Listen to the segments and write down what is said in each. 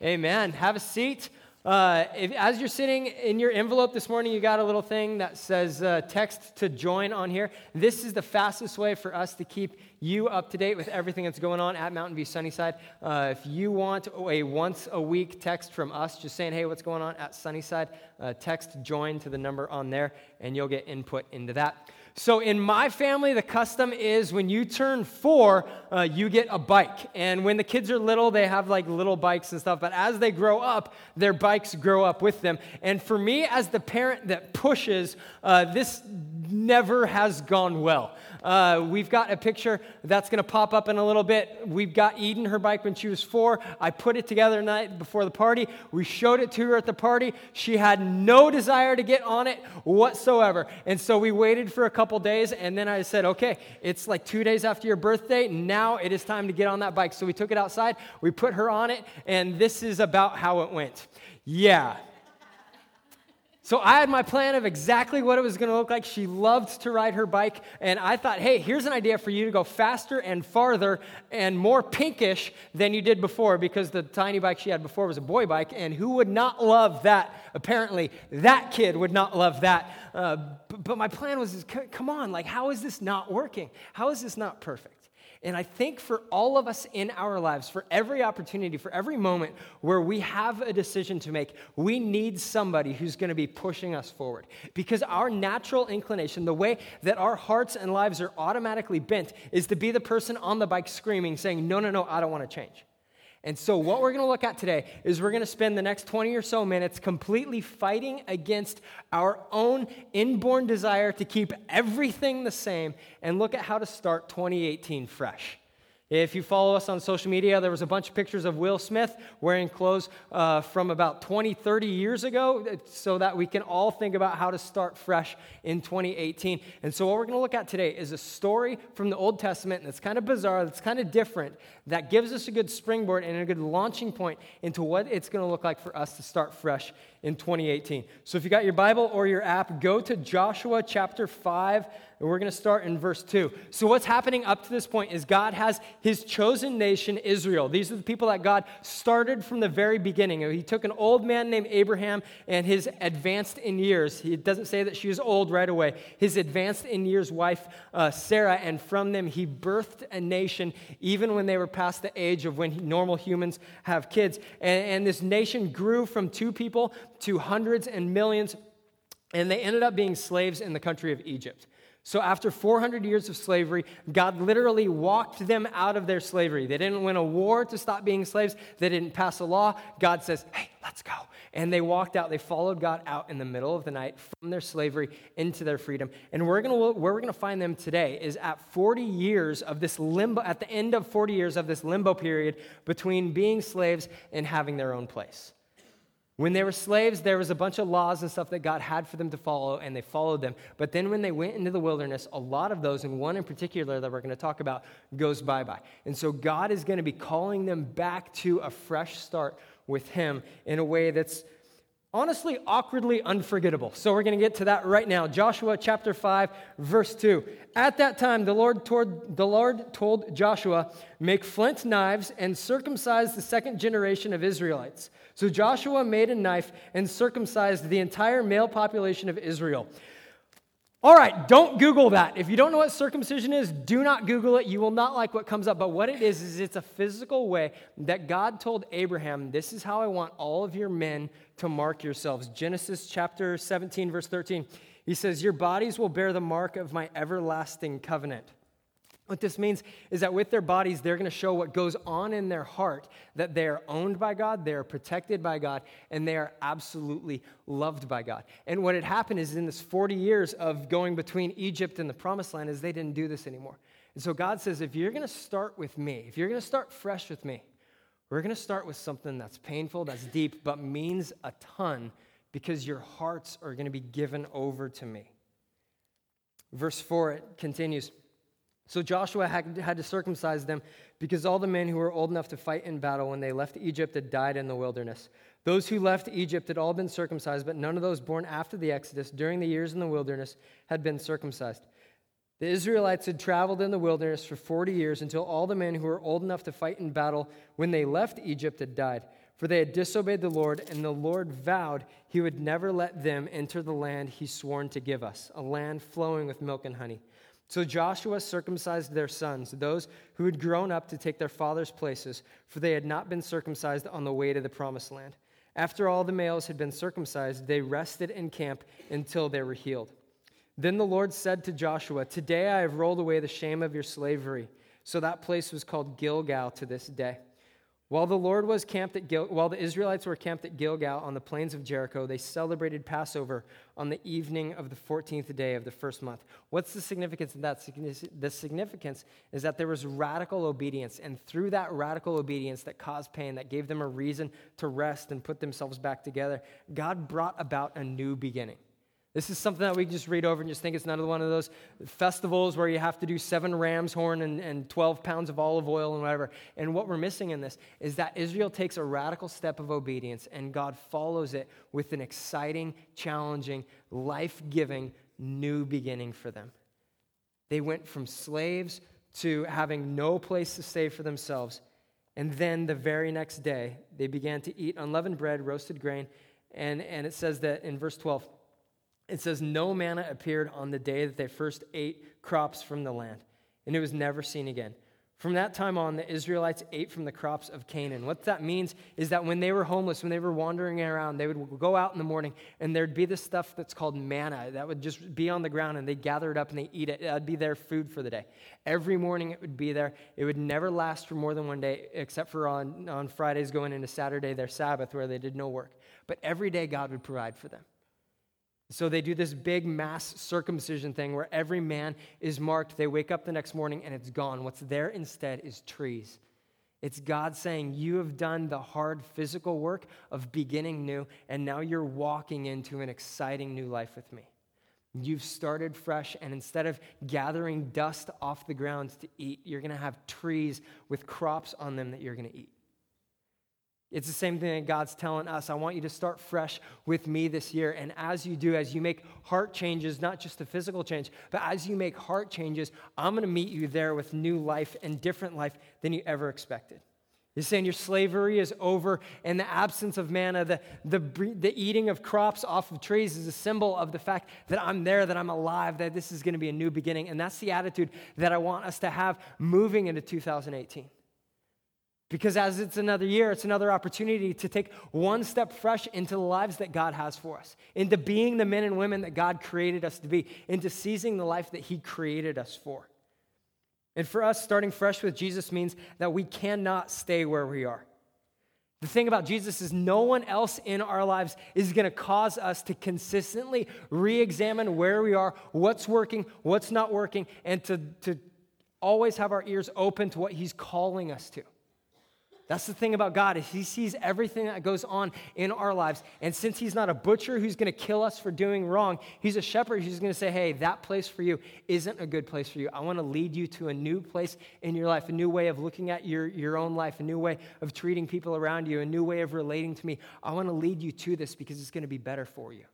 Amen. Have a seat. Uh, if, as you're sitting in your envelope this morning, you got a little thing that says uh, text to join on here. This is the fastest way for us to keep you up to date with everything that's going on at Mountain View Sunnyside. Uh, if you want a once a week text from us just saying, hey, what's going on at Sunnyside, uh, text join to the number on there, and you'll get input into that. So, in my family, the custom is when you turn four, uh, you get a bike. And when the kids are little, they have like little bikes and stuff. But as they grow up, their bikes grow up with them. And for me, as the parent that pushes, uh, this never has gone well. Uh, we've got a picture that's going to pop up in a little bit. We've got Eden, her bike, when she was four. I put it together night before the party. We showed it to her at the party. She had no desire to get on it whatsoever. And so we waited for a couple days, and then I said, okay, it's like two days after your birthday. Now it is time to get on that bike. So we took it outside, we put her on it, and this is about how it went. Yeah, so I had my plan of exactly what it was going to look like. She loved to ride her bike, and I thought, hey, here's an idea for you to go faster and farther and more pinkish than you did before because the tiny bike she had before was a boy bike, and who would not love that? Apparently, that kid would not love that. Uh, but, but my plan was, come on, like, how is this not working? How is this not perfect? And I think for all of us in our lives, for every opportunity, for every moment where we have a decision to make, we need somebody who's going to be pushing us forward. Because our natural inclination, the way that our hearts and lives are automatically bent, is to be the person on the bike screaming, saying, No, no, no, I don't want to change. And so, what we're going to look at today is we're going to spend the next 20 or so minutes completely fighting against our own inborn desire to keep everything the same and look at how to start 2018 fresh. If you follow us on social media, there was a bunch of pictures of Will Smith wearing clothes uh, from about 20, 30 years ago, so that we can all think about how to start fresh in 2018. And so, what we're going to look at today is a story from the Old Testament that's kind of bizarre, that's kind of different, that gives us a good springboard and a good launching point into what it's going to look like for us to start fresh in 2018. So, if you got your Bible or your app, go to Joshua chapter 5 and we're going to start in verse 2. So, what's happening up to this point is God has his chosen nation, Israel. These are the people that God started from the very beginning. He took an old man named Abraham and his advanced in years. He doesn't say that she was old right away. His advanced in years wife, uh, Sarah, and from them he birthed a nation even when they were past the age of when normal humans have kids. And, and this nation grew from two people to hundreds and millions, and they ended up being slaves in the country of Egypt. So, after 400 years of slavery, God literally walked them out of their slavery. They didn't win a war to stop being slaves, they didn't pass a law. God says, Hey, let's go. And they walked out. They followed God out in the middle of the night from their slavery into their freedom. And we're gonna, where we're going to find them today is at 40 years of this limbo, at the end of 40 years of this limbo period between being slaves and having their own place. When they were slaves, there was a bunch of laws and stuff that God had for them to follow, and they followed them. But then when they went into the wilderness, a lot of those, and one in particular that we're going to talk about, goes bye bye. And so God is going to be calling them back to a fresh start with Him in a way that's honestly awkwardly unforgettable. So we're going to get to that right now. Joshua chapter 5 verse 2. At that time the Lord told, the Lord told Joshua, "Make flint knives and circumcise the second generation of Israelites." So Joshua made a knife and circumcised the entire male population of Israel. All right, don't Google that. If you don't know what circumcision is, do not Google it. You will not like what comes up. But what it is, is it's a physical way that God told Abraham, This is how I want all of your men to mark yourselves. Genesis chapter 17, verse 13. He says, Your bodies will bear the mark of my everlasting covenant. What this means is that with their bodies, they're going to show what goes on in their heart that they are owned by God, they are protected by God, and they are absolutely loved by God. And what had happened is in this 40 years of going between Egypt and the promised land, is they didn't do this anymore. And so God says, if you're going to start with me, if you're going to start fresh with me, we're going to start with something that's painful, that's deep, but means a ton because your hearts are going to be given over to me. Verse 4, it continues. So Joshua had, to circumcise them because all the men who were old enough to fight in battle when they left Egypt had died in the wilderness. Those who left Egypt had all been circumcised, but none of those born after the Exodus during the years in the wilderness had been circumcised. The Israelites had traveled in the wilderness for 40 years until all the men who were old enough to fight in battle when they left Egypt had died. for they had disobeyed the Lord, and the Lord vowed he would never let them enter the land he sworn to give us, a land flowing with milk and honey. So Joshua circumcised their sons, those who had grown up to take their father's places, for they had not been circumcised on the way to the promised land. After all the males had been circumcised, they rested in camp until they were healed. Then the Lord said to Joshua, Today I have rolled away the shame of your slavery. So that place was called Gilgal to this day. While the Lord was camped at Gil- while the Israelites were camped at Gilgal on the plains of Jericho, they celebrated Passover on the evening of the 14th day of the first month. What's the significance of that? The significance is that there was radical obedience, and through that radical obedience that caused pain, that gave them a reason to rest and put themselves back together, God brought about a new beginning. This is something that we just read over and just think it's another one of those festivals where you have to do seven ram's horn and, and 12 pounds of olive oil and whatever. And what we're missing in this is that Israel takes a radical step of obedience and God follows it with an exciting, challenging, life giving new beginning for them. They went from slaves to having no place to stay for themselves. And then the very next day, they began to eat unleavened bread, roasted grain. And, and it says that in verse 12, it says, No manna appeared on the day that they first ate crops from the land, and it was never seen again. From that time on, the Israelites ate from the crops of Canaan. What that means is that when they were homeless, when they were wandering around, they would go out in the morning and there'd be this stuff that's called manna that would just be on the ground and they'd gather it up and they eat it. That'd be their food for the day. Every morning it would be there. It would never last for more than one day, except for on, on Fridays going into Saturday, their Sabbath, where they did no work. But every day God would provide for them. So they do this big mass circumcision thing where every man is marked. They wake up the next morning and it's gone. What's there instead is trees. It's God saying, You have done the hard physical work of beginning new, and now you're walking into an exciting new life with me. You've started fresh, and instead of gathering dust off the ground to eat, you're going to have trees with crops on them that you're going to eat. It's the same thing that God's telling us. I want you to start fresh with me this year. And as you do, as you make heart changes, not just a physical change, but as you make heart changes, I'm going to meet you there with new life and different life than you ever expected. He's saying your slavery is over, and the absence of manna, the, the, the eating of crops off of trees is a symbol of the fact that I'm there, that I'm alive, that this is going to be a new beginning. And that's the attitude that I want us to have moving into 2018. Because as it's another year, it's another opportunity to take one step fresh into the lives that God has for us, into being the men and women that God created us to be, into seizing the life that He created us for. And for us, starting fresh with Jesus means that we cannot stay where we are. The thing about Jesus is, no one else in our lives is going to cause us to consistently re examine where we are, what's working, what's not working, and to, to always have our ears open to what He's calling us to. That's the thing about God is he sees everything that goes on in our lives. And since he's not a butcher who's going to kill us for doing wrong, he's a shepherd who's going to say, "Hey, that place for you isn't a good place for you. I want to lead you to a new place in your life, a new way of looking at your, your own life, a new way of treating people around you, a new way of relating to me. I want to lead you to this because it's going to be better for you."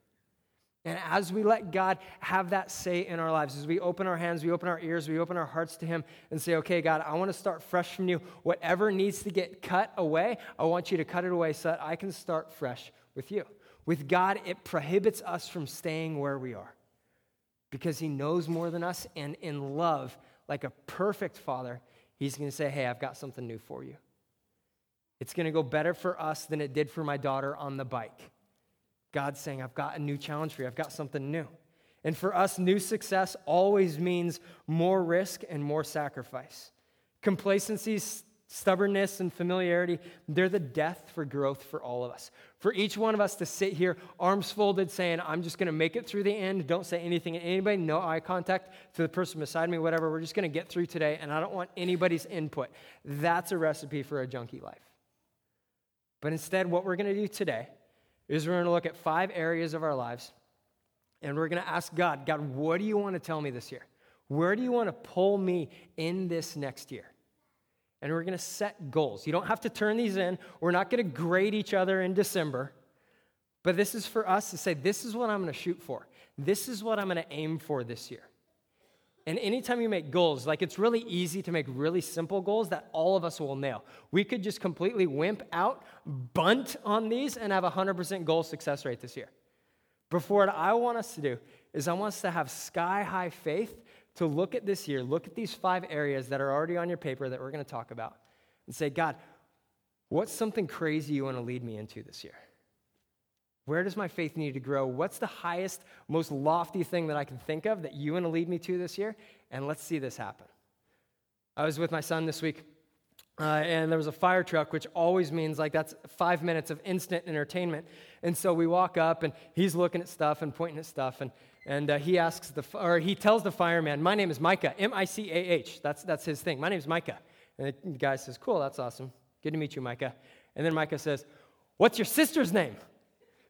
And as we let God have that say in our lives, as we open our hands, we open our ears, we open our hearts to Him and say, okay, God, I want to start fresh from you. Whatever needs to get cut away, I want you to cut it away so that I can start fresh with you. With God, it prohibits us from staying where we are because He knows more than us. And in love, like a perfect father, He's going to say, hey, I've got something new for you. It's going to go better for us than it did for my daughter on the bike. God's saying, I've got a new challenge for you, I've got something new. And for us, new success always means more risk and more sacrifice. Complacency, stubbornness, and familiarity, they're the death for growth for all of us. For each one of us to sit here, arms folded, saying, I'm just going to make it through the end. Don't say anything to anybody, no eye contact to the person beside me, whatever. We're just going to get through today, and I don't want anybody's input. That's a recipe for a junkie life. But instead, what we're going to do today is we're going to look at five areas of our lives and we're going to ask God, God, what do you want to tell me this year? Where do you want to pull me in this next year? And we're going to set goals. You don't have to turn these in. We're not going to grade each other in December. But this is for us to say, this is what I'm going to shoot for. This is what I'm going to aim for this year. And anytime you make goals, like it's really easy to make really simple goals that all of us will nail. We could just completely wimp out, bunt on these, and have a 100% goal success rate this year. But what I want us to do is I want us to have sky high faith to look at this year, look at these five areas that are already on your paper that we're going to talk about, and say, God, what's something crazy you want to lead me into this year? Where does my faith need to grow? What's the highest, most lofty thing that I can think of that you want to lead me to this year? And let's see this happen. I was with my son this week, uh, and there was a fire truck, which always means like that's five minutes of instant entertainment. And so we walk up, and he's looking at stuff and pointing at stuff, and and uh, he asks the, or he tells the fireman, "My name is Micah, M-I-C-A-H. That's that's his thing. My name is Micah." And the guy says, "Cool, that's awesome. Good to meet you, Micah." And then Micah says, "What's your sister's name?"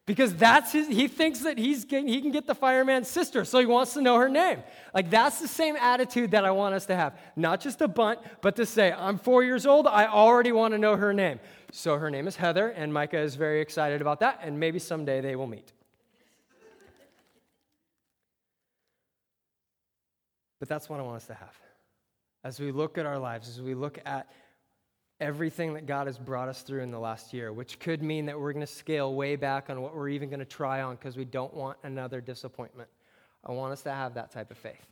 Because that's his he thinks that he's getting, he can get the fireman's sister so he wants to know her name. Like that's the same attitude that i want us to have. Not just a bunt but to say i'm four years old i already want to know her name. So her name is heather and micah is very excited about that and maybe someday they will meet. But that's what i want us to have. As we look at our lives as we look at everything that God has brought us through in the last year, which could mean that we're going to scale way back on what we're even going to try on because we don't want another disappointment. I want us to have that type of faith.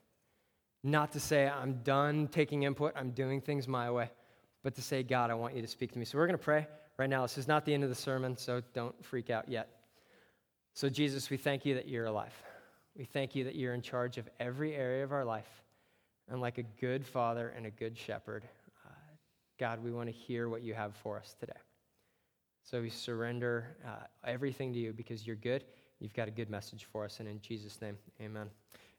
Not to say, I'm done taking input, I'm doing things my way, but to say, God, I want you to speak to me. So we're going to pray right now. This is not the end of the sermon, so don't freak out yet. So, Jesus, we thank you that you're alive. We thank you that you're in charge of every area of our life. And like a good father and a good shepherd, God, we want to hear what you have for us today. So we surrender uh, everything to you because you're good. You've got a good message for us. And in Jesus' name, amen.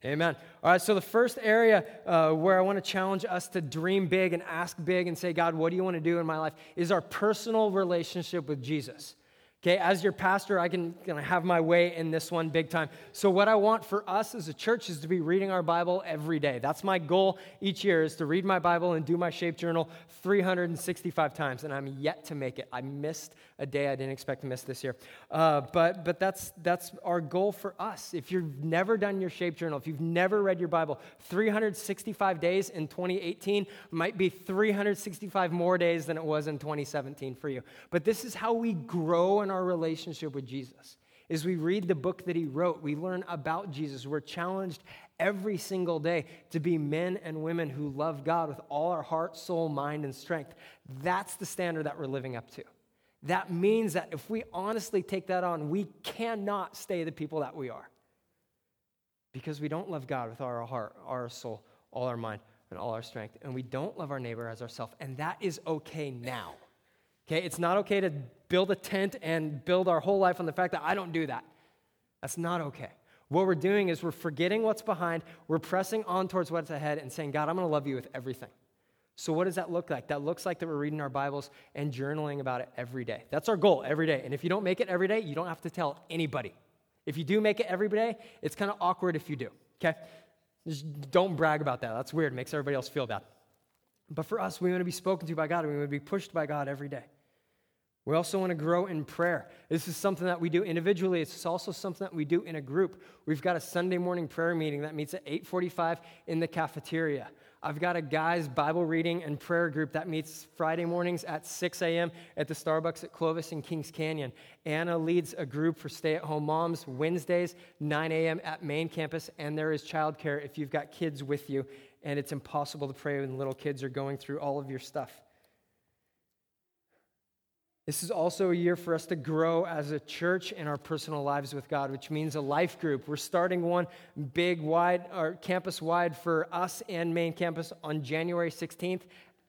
Amen. All right, so the first area uh, where I want to challenge us to dream big and ask big and say, God, what do you want to do in my life is our personal relationship with Jesus. Okay, as your pastor, I can you know, have my way in this one big time. So, what I want for us as a church is to be reading our Bible every day. That's my goal each year is to read my Bible and do my shape journal 365 times, and I'm yet to make it. I missed a day I didn't expect to miss this year, uh, but but that's that's our goal for us. If you've never done your shape journal, if you've never read your Bible, 365 days in 2018 might be 365 more days than it was in 2017 for you. But this is how we grow in our relationship with Jesus. As we read the book that he wrote, we learn about Jesus. We're challenged every single day to be men and women who love God with all our heart, soul, mind, and strength. That's the standard that we're living up to. That means that if we honestly take that on, we cannot stay the people that we are. Because we don't love God with all our heart, our soul, all our mind, and all our strength. And we don't love our neighbor as ourselves. And that is okay now. Okay, it's not okay to build a tent and build our whole life on the fact that I don't do that. That's not okay. What we're doing is we're forgetting what's behind, we're pressing on towards what's ahead and saying, God, I'm going to love you with everything. So, what does that look like? That looks like that we're reading our Bibles and journaling about it every day. That's our goal every day. And if you don't make it every day, you don't have to tell anybody. If you do make it every day, it's kind of awkward if you do, okay? Just don't brag about that. That's weird. It makes everybody else feel bad. But for us, we want to be spoken to by God. We want to be pushed by God every day. We also want to grow in prayer. This is something that we do individually. It's also something that we do in a group. We've got a Sunday morning prayer meeting that meets at 8:45 in the cafeteria. I've got a guys Bible reading and prayer group that meets Friday mornings at 6 a.m. at the Starbucks at Clovis and Kings Canyon. Anna leads a group for stay-at-home moms Wednesdays 9 a.m. at main campus, and there is childcare if you've got kids with you, and it's impossible to pray when little kids are going through all of your stuff. This is also a year for us to grow as a church in our personal lives with God, which means a life group. We're starting one big, wide, or campus wide for us and main campus on January 16th.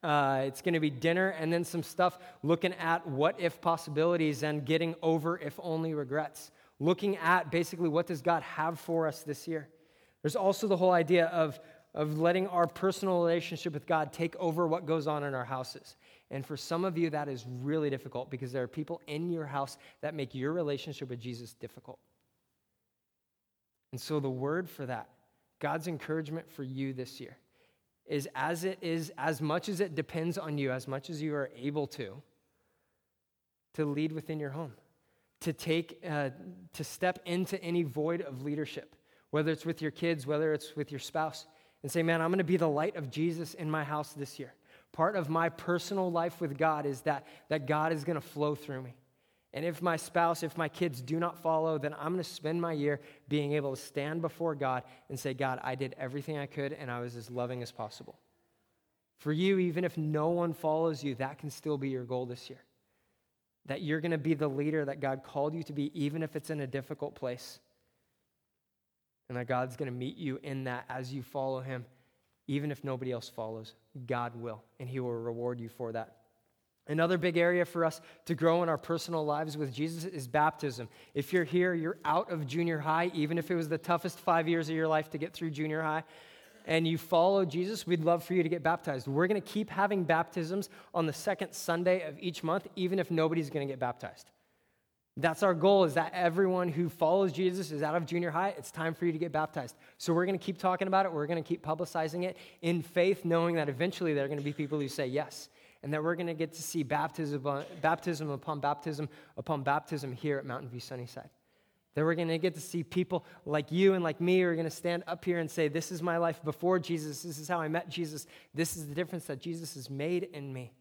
Uh, it's going to be dinner and then some stuff looking at what if possibilities and getting over if only regrets. Looking at basically what does God have for us this year. There's also the whole idea of, of letting our personal relationship with God take over what goes on in our houses. And for some of you, that is really difficult because there are people in your house that make your relationship with Jesus difficult. And so, the word for that, God's encouragement for you this year, is as it is, as much as it depends on you, as much as you are able to, to lead within your home, to take, uh, to step into any void of leadership, whether it's with your kids, whether it's with your spouse, and say, man, I'm going to be the light of Jesus in my house this year. Part of my personal life with God is that, that God is going to flow through me. And if my spouse, if my kids do not follow, then I'm going to spend my year being able to stand before God and say, God, I did everything I could and I was as loving as possible. For you, even if no one follows you, that can still be your goal this year. That you're going to be the leader that God called you to be, even if it's in a difficult place. And that God's going to meet you in that as you follow Him, even if nobody else follows. God will, and He will reward you for that. Another big area for us to grow in our personal lives with Jesus is baptism. If you're here, you're out of junior high, even if it was the toughest five years of your life to get through junior high, and you follow Jesus, we'd love for you to get baptized. We're going to keep having baptisms on the second Sunday of each month, even if nobody's going to get baptized. That's our goal is that everyone who follows Jesus is out of junior high. It's time for you to get baptized. So we're going to keep talking about it. We're going to keep publicizing it in faith, knowing that eventually there are going to be people who say yes and that we're going to get to see baptism, baptism upon baptism upon baptism here at Mountain View Sunnyside. That we're going to get to see people like you and like me who are going to stand up here and say, This is my life before Jesus. This is how I met Jesus. This is the difference that Jesus has made in me.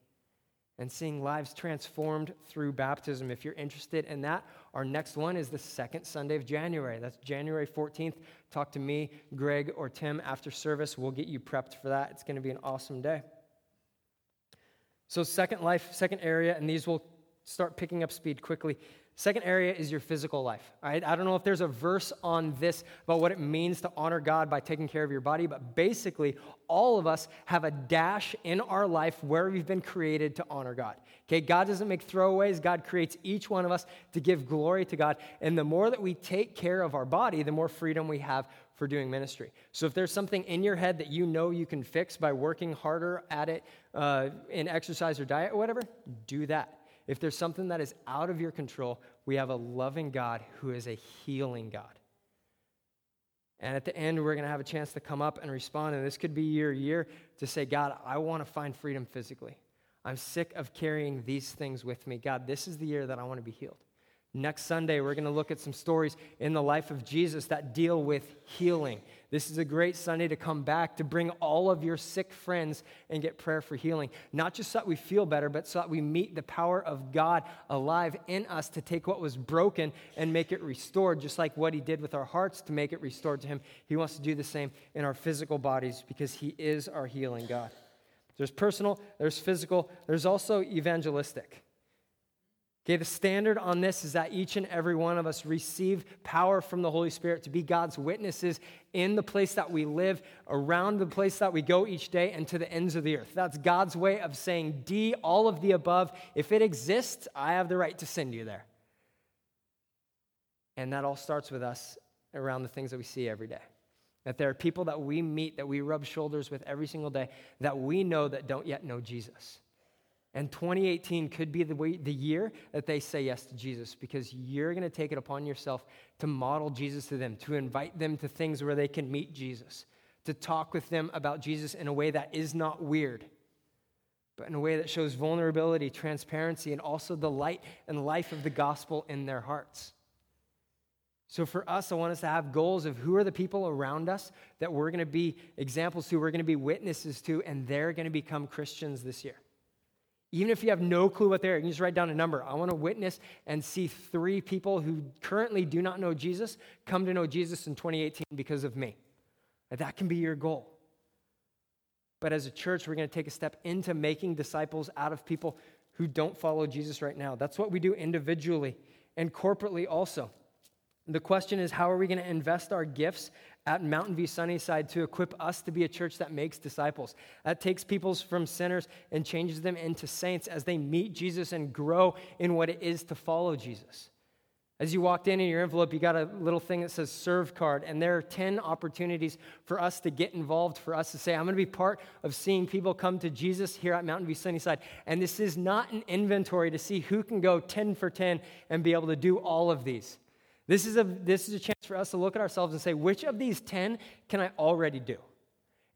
And seeing lives transformed through baptism. If you're interested in that, our next one is the second Sunday of January. That's January 14th. Talk to me, Greg, or Tim after service. We'll get you prepped for that. It's going to be an awesome day. So, second life, second area, and these will start picking up speed quickly. Second area is your physical life. Right? I don't know if there's a verse on this about what it means to honor God by taking care of your body, but basically, all of us have a dash in our life where we've been created to honor God. Okay, God doesn't make throwaways. God creates each one of us to give glory to God. And the more that we take care of our body, the more freedom we have for doing ministry. So if there's something in your head that you know you can fix by working harder at it uh, in exercise or diet or whatever, do that. If there's something that is out of your control, we have a loving God who is a healing God. And at the end, we're going to have a chance to come up and respond. And this could be your year to say, God, I want to find freedom physically. I'm sick of carrying these things with me. God, this is the year that I want to be healed. Next Sunday, we're going to look at some stories in the life of Jesus that deal with healing. This is a great Sunday to come back to bring all of your sick friends and get prayer for healing. Not just so that we feel better, but so that we meet the power of God alive in us to take what was broken and make it restored, just like what He did with our hearts to make it restored to Him. He wants to do the same in our physical bodies because He is our healing God. There's personal, there's physical, there's also evangelistic. Okay, the standard on this is that each and every one of us receive power from the Holy Spirit to be God's witnesses in the place that we live, around the place that we go each day, and to the ends of the earth. That's God's way of saying, D, all of the above. If it exists, I have the right to send you there. And that all starts with us around the things that we see every day. That there are people that we meet, that we rub shoulders with every single day, that we know that don't yet know Jesus. And 2018 could be the, way, the year that they say yes to Jesus because you're going to take it upon yourself to model Jesus to them, to invite them to things where they can meet Jesus, to talk with them about Jesus in a way that is not weird, but in a way that shows vulnerability, transparency, and also the light and life of the gospel in their hearts. So, for us, I want us to have goals of who are the people around us that we're going to be examples to, we're going to be witnesses to, and they're going to become Christians this year. Even if you have no clue what they are, you can just write down a number. I want to witness and see three people who currently do not know Jesus come to know Jesus in 2018 because of me. That can be your goal. But as a church, we're going to take a step into making disciples out of people who don't follow Jesus right now. That's what we do individually and corporately also. The question is, how are we going to invest our gifts at Mountain View Sunnyside to equip us to be a church that makes disciples? That takes people from sinners and changes them into saints as they meet Jesus and grow in what it is to follow Jesus. As you walked in in your envelope, you got a little thing that says serve card, and there are 10 opportunities for us to get involved, for us to say, I'm going to be part of seeing people come to Jesus here at Mountain View Sunnyside. And this is not an inventory to see who can go 10 for 10 and be able to do all of these. This is, a, this is a chance for us to look at ourselves and say, which of these 10 can I already do?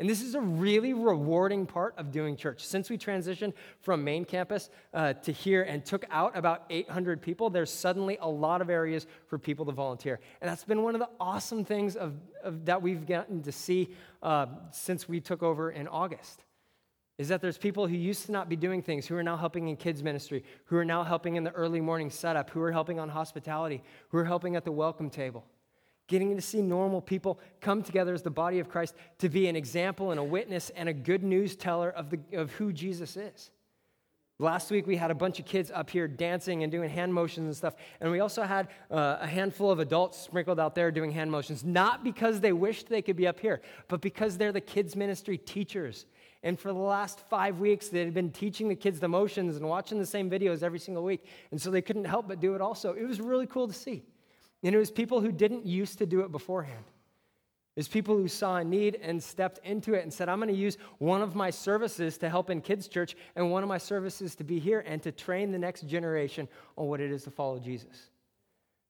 And this is a really rewarding part of doing church. Since we transitioned from main campus uh, to here and took out about 800 people, there's suddenly a lot of areas for people to volunteer. And that's been one of the awesome things of, of that we've gotten to see uh, since we took over in August. Is that there's people who used to not be doing things who are now helping in kids' ministry, who are now helping in the early morning setup, who are helping on hospitality, who are helping at the welcome table getting to see normal people come together as the body of Christ to be an example and a witness and a good news teller of, the, of who Jesus is. Last week, we had a bunch of kids up here dancing and doing hand motions and stuff. And we also had uh, a handful of adults sprinkled out there doing hand motions, not because they wished they could be up here, but because they're the kids' ministry teachers. And for the last five weeks, they had been teaching the kids the motions and watching the same videos every single week. And so they couldn't help but do it also. It was really cool to see. And it was people who didn't used to do it beforehand. It was people who saw a need and stepped into it and said, I'm going to use one of my services to help in kids' church and one of my services to be here and to train the next generation on what it is to follow Jesus.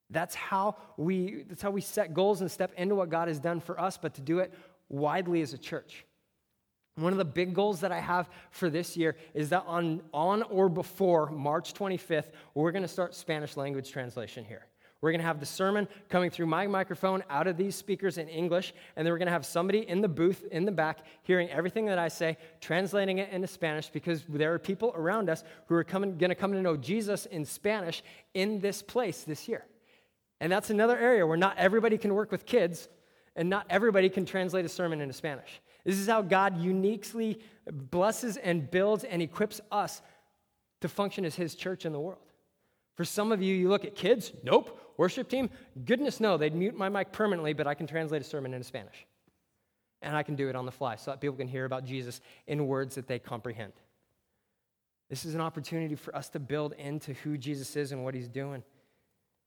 That's how we, that's how we set goals and step into what God has done for us, but to do it widely as a church. One of the big goals that I have for this year is that on, on or before March 25th, we're going to start Spanish language translation here. We're going to have the sermon coming through my microphone out of these speakers in English, and then we're going to have somebody in the booth in the back hearing everything that I say, translating it into Spanish, because there are people around us who are coming, going to come to know Jesus in Spanish in this place this year. And that's another area where not everybody can work with kids, and not everybody can translate a sermon into Spanish. This is how God uniquely blesses and builds and equips us to function as His church in the world. For some of you, you look at kids, nope. Worship team, goodness no, they'd mute my mic permanently, but I can translate a sermon into Spanish. And I can do it on the fly so that people can hear about Jesus in words that they comprehend. This is an opportunity for us to build into who Jesus is and what he's doing.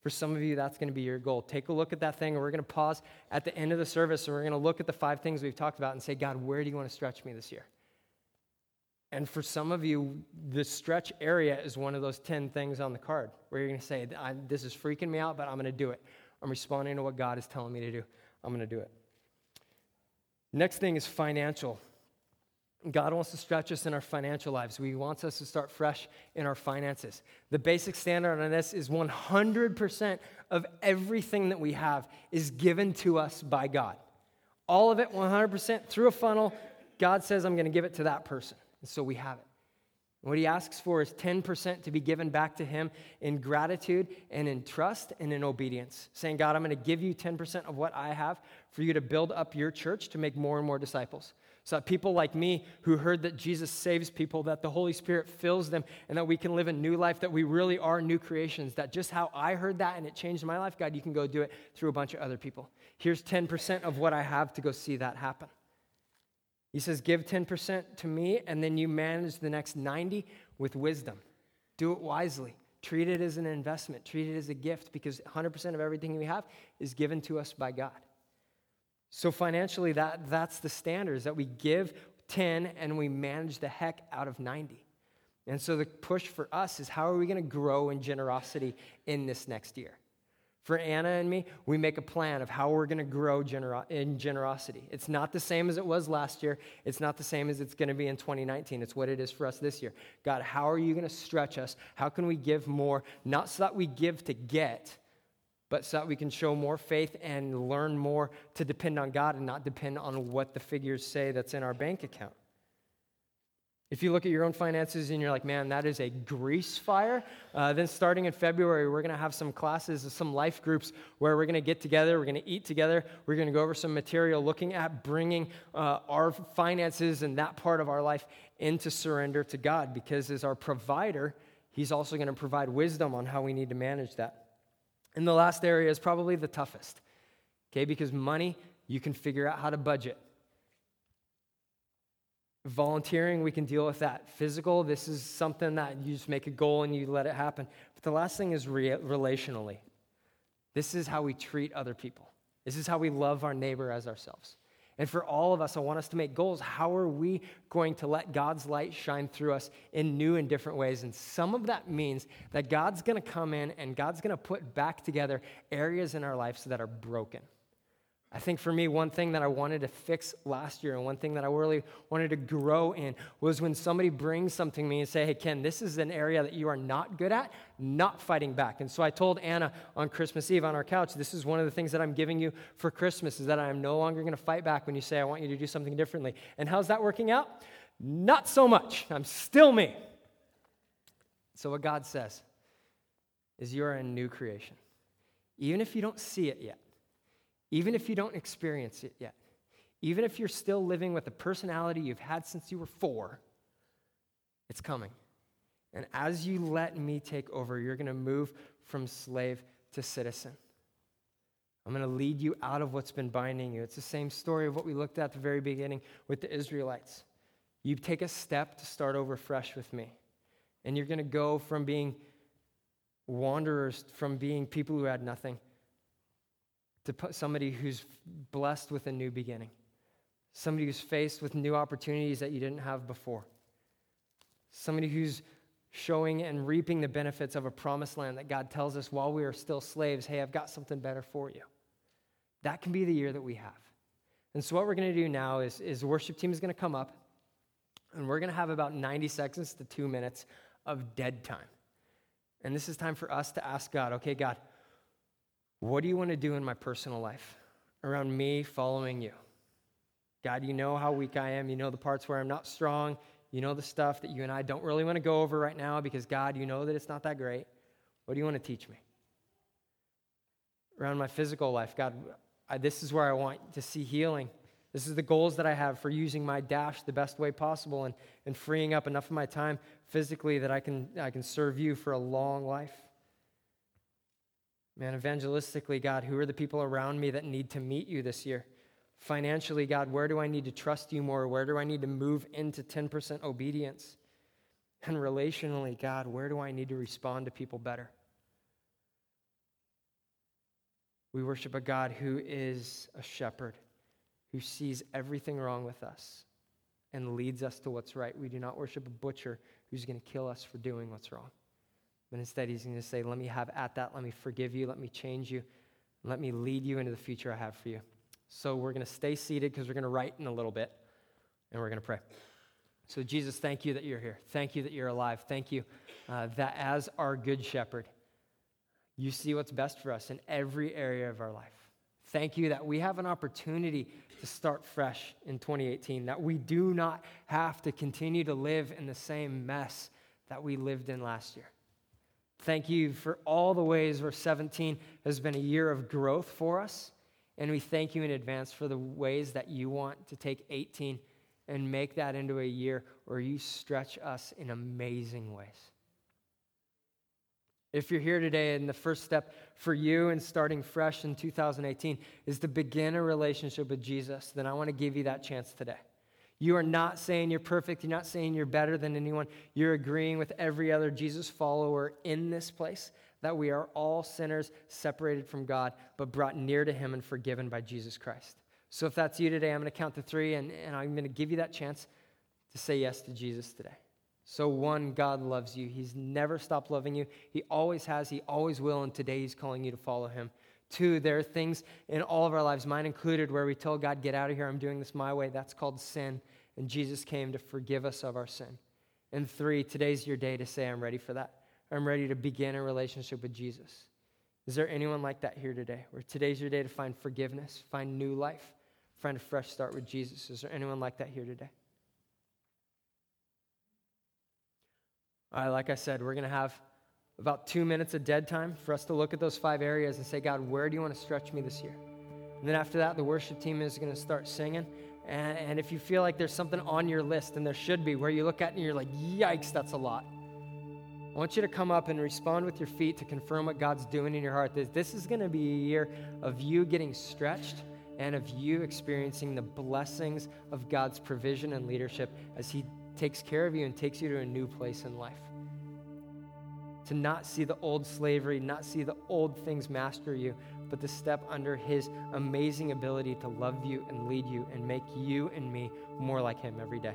For some of you, that's going to be your goal. Take a look at that thing, and we're going to pause at the end of the service, and we're going to look at the five things we've talked about and say, God, where do you want to stretch me this year? And for some of you, the stretch area is one of those 10 things on the card where you're going to say, This is freaking me out, but I'm going to do it. I'm responding to what God is telling me to do. I'm going to do it. Next thing is financial. God wants to stretch us in our financial lives. He wants us to start fresh in our finances. The basic standard on this is 100% of everything that we have is given to us by God. All of it, 100% through a funnel. God says, I'm going to give it to that person. And so we have it. what he asks for is 10% to be given back to him in gratitude and in trust and in obedience. Saying, God, I'm going to give you 10% of what I have for you to build up your church to make more and more disciples. So that people like me who heard that Jesus saves people, that the Holy Spirit fills them, and that we can live a new life, that we really are new creations, that just how I heard that and it changed my life, God, you can go do it through a bunch of other people. Here's 10% of what I have to go see that happen. He says, Give 10% to me, and then you manage the next 90 with wisdom. Do it wisely. Treat it as an investment. Treat it as a gift because 100% of everything we have is given to us by God. So financially, that, that's the standard is that we give 10 and we manage the heck out of 90. And so the push for us is how are we going to grow in generosity in this next year? For Anna and me, we make a plan of how we're going to grow gener- in generosity. It's not the same as it was last year. It's not the same as it's going to be in 2019. It's what it is for us this year. God, how are you going to stretch us? How can we give more? Not so that we give to get, but so that we can show more faith and learn more to depend on God and not depend on what the figures say that's in our bank account. If you look at your own finances and you're like, man, that is a grease fire, uh, then starting in February, we're going to have some classes, some life groups where we're going to get together, we're going to eat together, we're going to go over some material looking at bringing uh, our finances and that part of our life into surrender to God because as our provider, He's also going to provide wisdom on how we need to manage that. And the last area is probably the toughest, okay, because money, you can figure out how to budget. Volunteering, we can deal with that. Physical, this is something that you just make a goal and you let it happen. But the last thing is re- relationally. This is how we treat other people. This is how we love our neighbor as ourselves. And for all of us, I want us to make goals. How are we going to let God's light shine through us in new and different ways? And some of that means that God's going to come in and God's going to put back together areas in our lives that are broken I think for me, one thing that I wanted to fix last year and one thing that I really wanted to grow in was when somebody brings something to me and say, hey, Ken, this is an area that you are not good at, not fighting back. And so I told Anna on Christmas Eve on our couch, this is one of the things that I'm giving you for Christmas is that I am no longer going to fight back when you say I want you to do something differently. And how's that working out? Not so much. I'm still me. So what God says is you're a new creation. Even if you don't see it yet, even if you don't experience it yet, even if you're still living with the personality you've had since you were four, it's coming. And as you let me take over, you're going to move from slave to citizen. I'm going to lead you out of what's been binding you. It's the same story of what we looked at at the very beginning with the Israelites. You take a step to start over fresh with me. And you're going to go from being wanderers, from being people who had nothing, to put somebody who's blessed with a new beginning, somebody who's faced with new opportunities that you didn't have before, somebody who's showing and reaping the benefits of a promised land that God tells us while we are still slaves, hey, I've got something better for you. That can be the year that we have. And so, what we're going to do now is, is the worship team is going to come up, and we're going to have about 90 seconds to two minutes of dead time. And this is time for us to ask God, okay, God, what do you want to do in my personal life around me following you? God, you know how weak I am. You know the parts where I'm not strong. You know the stuff that you and I don't really want to go over right now because, God, you know that it's not that great. What do you want to teach me? Around my physical life, God, I, this is where I want to see healing. This is the goals that I have for using my dash the best way possible and, and freeing up enough of my time physically that I can, I can serve you for a long life. Man, evangelistically, God, who are the people around me that need to meet you this year? Financially, God, where do I need to trust you more? Where do I need to move into 10% obedience? And relationally, God, where do I need to respond to people better? We worship a God who is a shepherd, who sees everything wrong with us and leads us to what's right. We do not worship a butcher who's going to kill us for doing what's wrong. But instead, he's going to say, Let me have at that. Let me forgive you. Let me change you. Let me lead you into the future I have for you. So we're going to stay seated because we're going to write in a little bit and we're going to pray. So, Jesus, thank you that you're here. Thank you that you're alive. Thank you uh, that as our good shepherd, you see what's best for us in every area of our life. Thank you that we have an opportunity to start fresh in 2018, that we do not have to continue to live in the same mess that we lived in last year. Thank you for all the ways where 17 has been a year of growth for us. And we thank you in advance for the ways that you want to take 18 and make that into a year where you stretch us in amazing ways. If you're here today and the first step for you in starting fresh in 2018 is to begin a relationship with Jesus, then I want to give you that chance today. You are not saying you're perfect. You're not saying you're better than anyone. You're agreeing with every other Jesus follower in this place that we are all sinners separated from God, but brought near to Him and forgiven by Jesus Christ. So if that's you today, I'm going to count to three and, and I'm going to give you that chance to say yes to Jesus today. So, one, God loves you. He's never stopped loving you. He always has, He always will, and today He's calling you to follow Him. Two, there are things in all of our lives, mine included, where we tell God, get out of here, I'm doing this my way. That's called sin. And Jesus came to forgive us of our sin. And three, today's your day to say, I'm ready for that. I'm ready to begin a relationship with Jesus. Is there anyone like that here today? Where today's your day to find forgiveness, find new life, find a fresh start with Jesus? Is there anyone like that here today? All right, like I said, we're going to have about two minutes of dead time for us to look at those five areas and say, God, where do you want to stretch me this year? And then after that, the worship team is going to start singing. And, and if you feel like there's something on your list, and there should be, where you look at and you're like, yikes, that's a lot. I want you to come up and respond with your feet to confirm what God's doing in your heart. This, this is going to be a year of you getting stretched and of you experiencing the blessings of God's provision and leadership as He takes care of you and takes you to a new place in life to not see the old slavery, not see the old things master you, but to step under his amazing ability to love you and lead you and make you and me more like him every day.